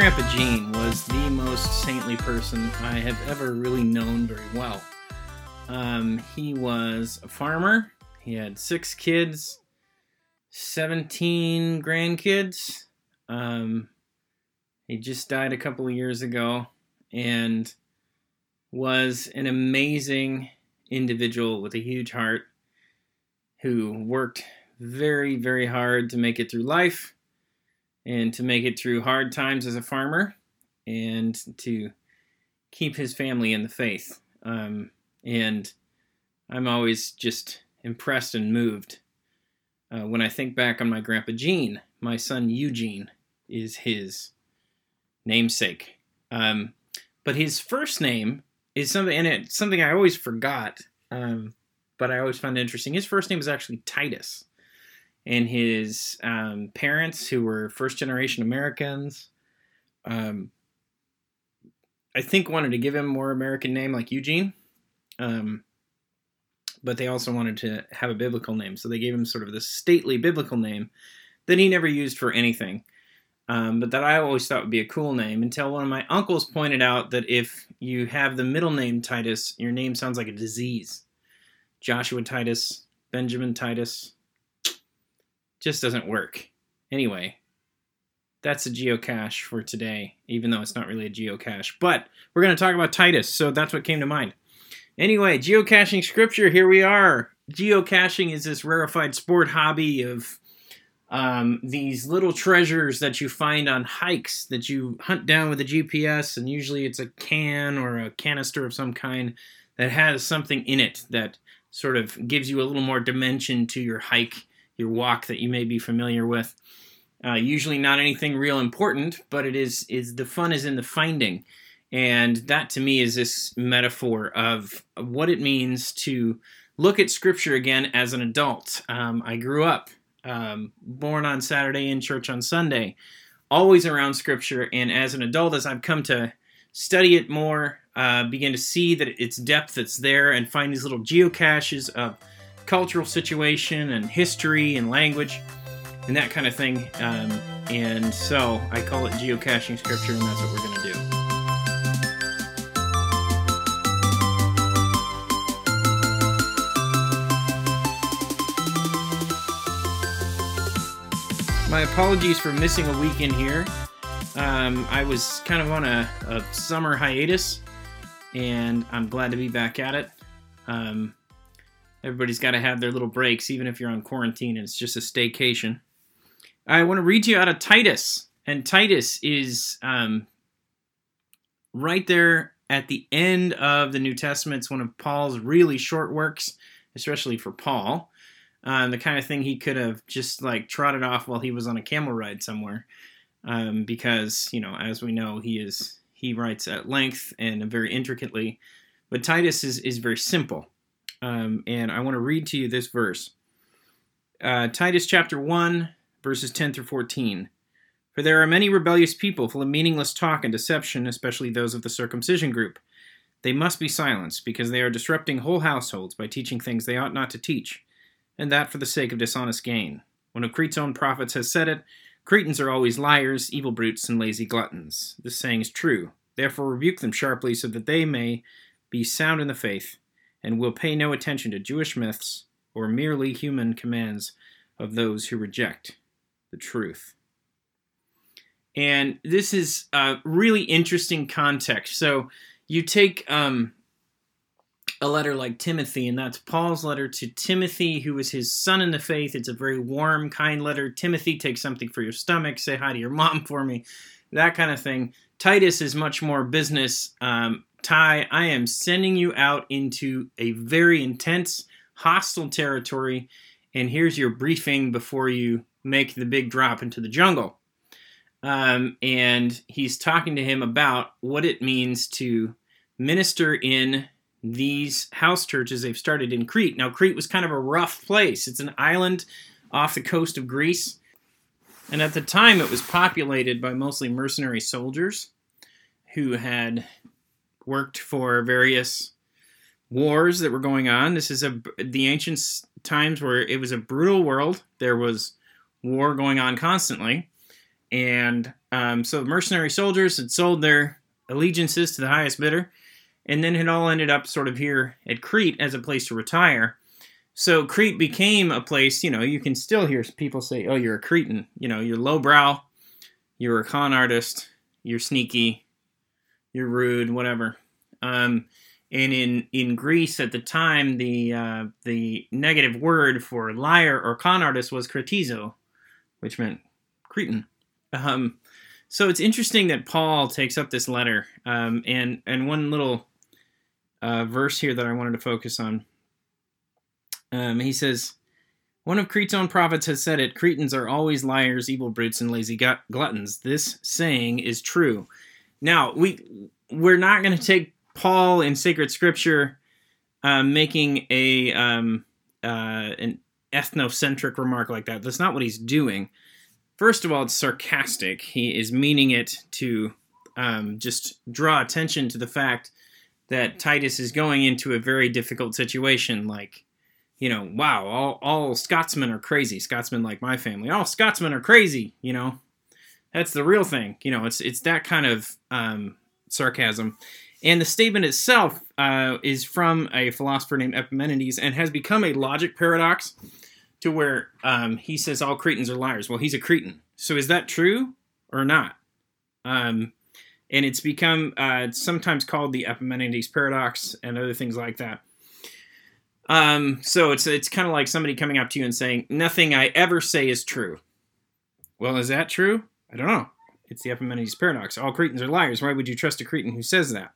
Grandpa Gene was the most saintly person I have ever really known very well. Um, he was a farmer. He had six kids, 17 grandkids. Um, he just died a couple of years ago and was an amazing individual with a huge heart who worked very, very hard to make it through life and to make it through hard times as a farmer and to keep his family in the faith. Um, and I'm always just impressed and moved uh, when I think back on my grandpa Gene. My son Eugene is his namesake. Um, but his first name is something, and it's something I always forgot, um, but I always found interesting. His first name is actually Titus and his um, parents, who were first generation Americans, um, I think wanted to give him more American name like Eugene. Um, but they also wanted to have a biblical name, so they gave him sort of the stately biblical name that he never used for anything. Um, but that I always thought would be a cool name until one of my uncles pointed out that if you have the middle name Titus, your name sounds like a disease. Joshua Titus, Benjamin Titus, just doesn't work. Anyway, that's a geocache for today, even though it's not really a geocache. But we're going to talk about Titus, so that's what came to mind. Anyway, geocaching scripture, here we are. Geocaching is this rarefied sport hobby of um, these little treasures that you find on hikes that you hunt down with a GPS, and usually it's a can or a canister of some kind that has something in it that sort of gives you a little more dimension to your hike your walk that you may be familiar with. Uh, usually not anything real important, but it is is the fun is in the finding, and that to me is this metaphor of what it means to look at Scripture again as an adult. Um, I grew up um, born on Saturday in church on Sunday, always around Scripture, and as an adult, as I've come to study it more, uh, begin to see that its depth that's there, and find these little geocaches of cultural situation and history and language and that kind of thing. Um, and so I call it geocaching scripture, and that's what we're going to do. My apologies for missing a week in here. Um, I was kind of on a, a, summer hiatus, and I'm glad to be back at it. Um, Everybody's got to have their little breaks, even if you're on quarantine and it's just a staycation. I want to read to you out of Titus. And Titus is um, right there at the end of the New Testament. It's one of Paul's really short works, especially for Paul. Um, the kind of thing he could have just like trotted off while he was on a camel ride somewhere. Um, because, you know, as we know, he is he writes at length and very intricately. But Titus is, is very simple. Um, and I want to read to you this verse uh, Titus chapter 1, verses 10 through 14. For there are many rebellious people full of meaningless talk and deception, especially those of the circumcision group. They must be silenced, because they are disrupting whole households by teaching things they ought not to teach, and that for the sake of dishonest gain. One of Crete's own prophets has said it Cretans are always liars, evil brutes, and lazy gluttons. This saying is true. Therefore, rebuke them sharply, so that they may be sound in the faith and will pay no attention to Jewish myths or merely human commands of those who reject the truth. And this is a really interesting context. So you take um, a letter like Timothy, and that's Paul's letter to Timothy, who was his son in the faith. It's a very warm, kind letter. Timothy, take something for your stomach, say hi to your mom for me, that kind of thing. Titus is much more business. Um, Ty, I am sending you out into a very intense, hostile territory, and here's your briefing before you make the big drop into the jungle. Um, and he's talking to him about what it means to minister in these house churches they've started in Crete. Now, Crete was kind of a rough place, it's an island off the coast of Greece. And at the time, it was populated by mostly mercenary soldiers who had worked for various wars that were going on. This is a the ancient times where it was a brutal world. There was war going on constantly, and Um, so mercenary soldiers had sold their allegiances to the highest bidder, and then had all ended up sort of here at Crete as a place to retire. So Crete became a place, you know, you can still hear people say, oh, you're a Cretan. You know, you're lowbrow, you're a con artist, you're sneaky, you're rude, whatever. Um, and in, in Greece at the time, the uh, the negative word for liar or con artist was kretizo, which meant Cretan. Um, so it's interesting that Paul takes up this letter, um, and and one little uh, verse here that I wanted to focus on. Um, he says, "One of Crete's own prophets has said it: Cretans are always liars, evil brutes, and lazy gluttons. This saying is true." Now we we're not going to take Paul in sacred scripture um, making a um, uh, an ethnocentric remark like that. That's not what he's doing. First of all, it's sarcastic. He is meaning it to um, just draw attention to the fact that Titus is going into a very difficult situation. Like, you know, wow, all, all Scotsmen are crazy. Scotsmen like my family. All Scotsmen are crazy. You know, that's the real thing. You know, it's it's that kind of um, sarcasm. And the statement itself uh, is from a philosopher named Epimenides and has become a logic paradox to where um, he says all Cretans are liars. Well, he's a Cretan. So is that true or not? Um, and it's become uh, sometimes called the Epimenides paradox and other things like that. Um, so it's it's kind of like somebody coming up to you and saying, "Nothing I ever say is true." Well, is that true? I don't know. It's the Epimenides paradox. All Cretans are liars. Why would you trust a Cretan who says that?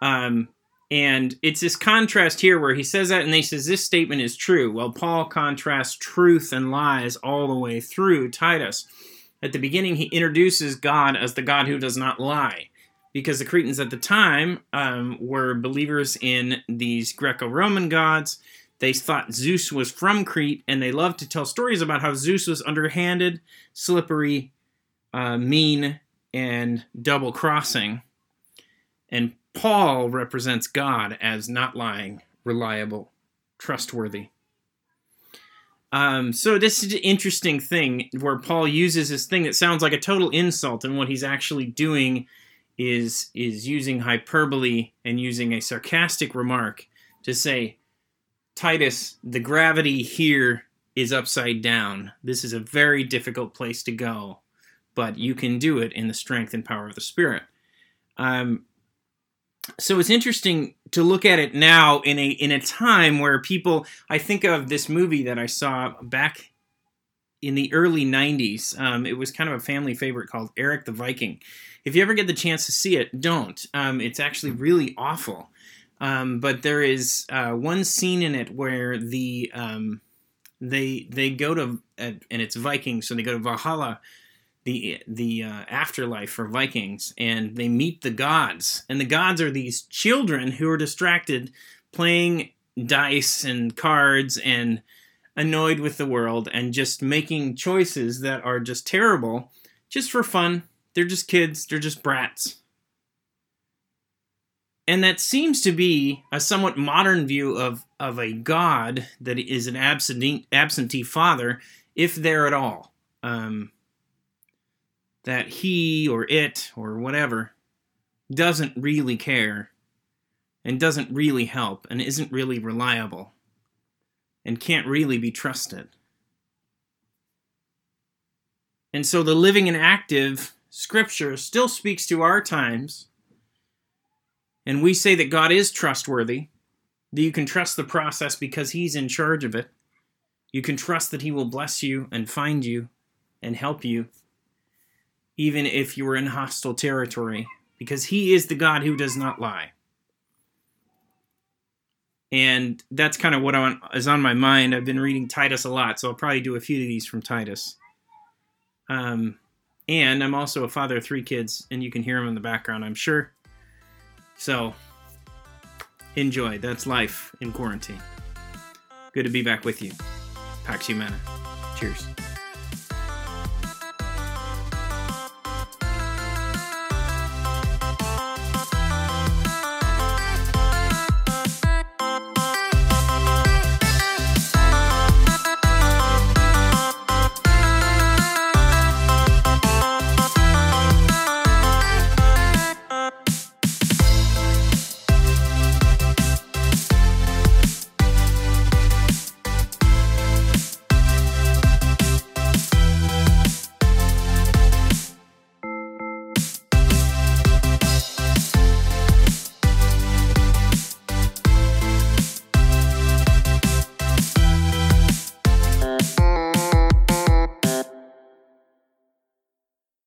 Um, and it's this contrast here where he says that and he says this statement is true. Well, Paul contrasts truth and lies all the way through Titus. At the beginning, he introduces God as the God who does not lie, because the Cretans at the time um, were believers in these Greco Roman gods. They thought Zeus was from Crete, and they loved to tell stories about how Zeus was underhanded, slippery, uh, mean, and double crossing. And Paul represents God as not lying, reliable, trustworthy. Um, so this is an interesting thing where Paul uses this thing that sounds like a total insult, and what he's actually doing is is using hyperbole and using a sarcastic remark to say, Titus, the gravity here is upside down. This is a very difficult place to go, but you can do it in the strength and power of the Spirit. Um, so it's interesting to look at it now in a in a time where people I think of this movie that I saw back in the early 90s. Um, it was kind of a family favorite called Eric the Viking. If you ever get the chance to see it, don't. Um, it's actually really awful. Um, but there is uh, one scene in it where the um, they they go to uh, and it's Vikings, so they go to Valhalla the the uh, afterlife for Vikings, and they meet the gods, and the gods are these children who are distracted playing dice and cards and annoyed with the world and just making choices that are just terrible, just for fun. They're just kids. They're just brats. And that seems to be a somewhat modern view of, of a God that is an absentee, absentee father, if there at all. Um, that he or it or whatever doesn't really care and doesn't really help and isn't really reliable and can't really be trusted. And so the living and active scripture still speaks to our times. And we say that God is trustworthy, that you can trust the process because He's in charge of it. You can trust that He will bless you and find you and help you even if you were in hostile territory, because he is the God who does not lie. And that's kind of what is on my mind. I've been reading Titus a lot, so I'll probably do a few of these from Titus. Um, and I'm also a father of three kids, and you can hear them in the background, I'm sure. So, enjoy. That's life in quarantine. Good to be back with you. Pax Humana. Cheers.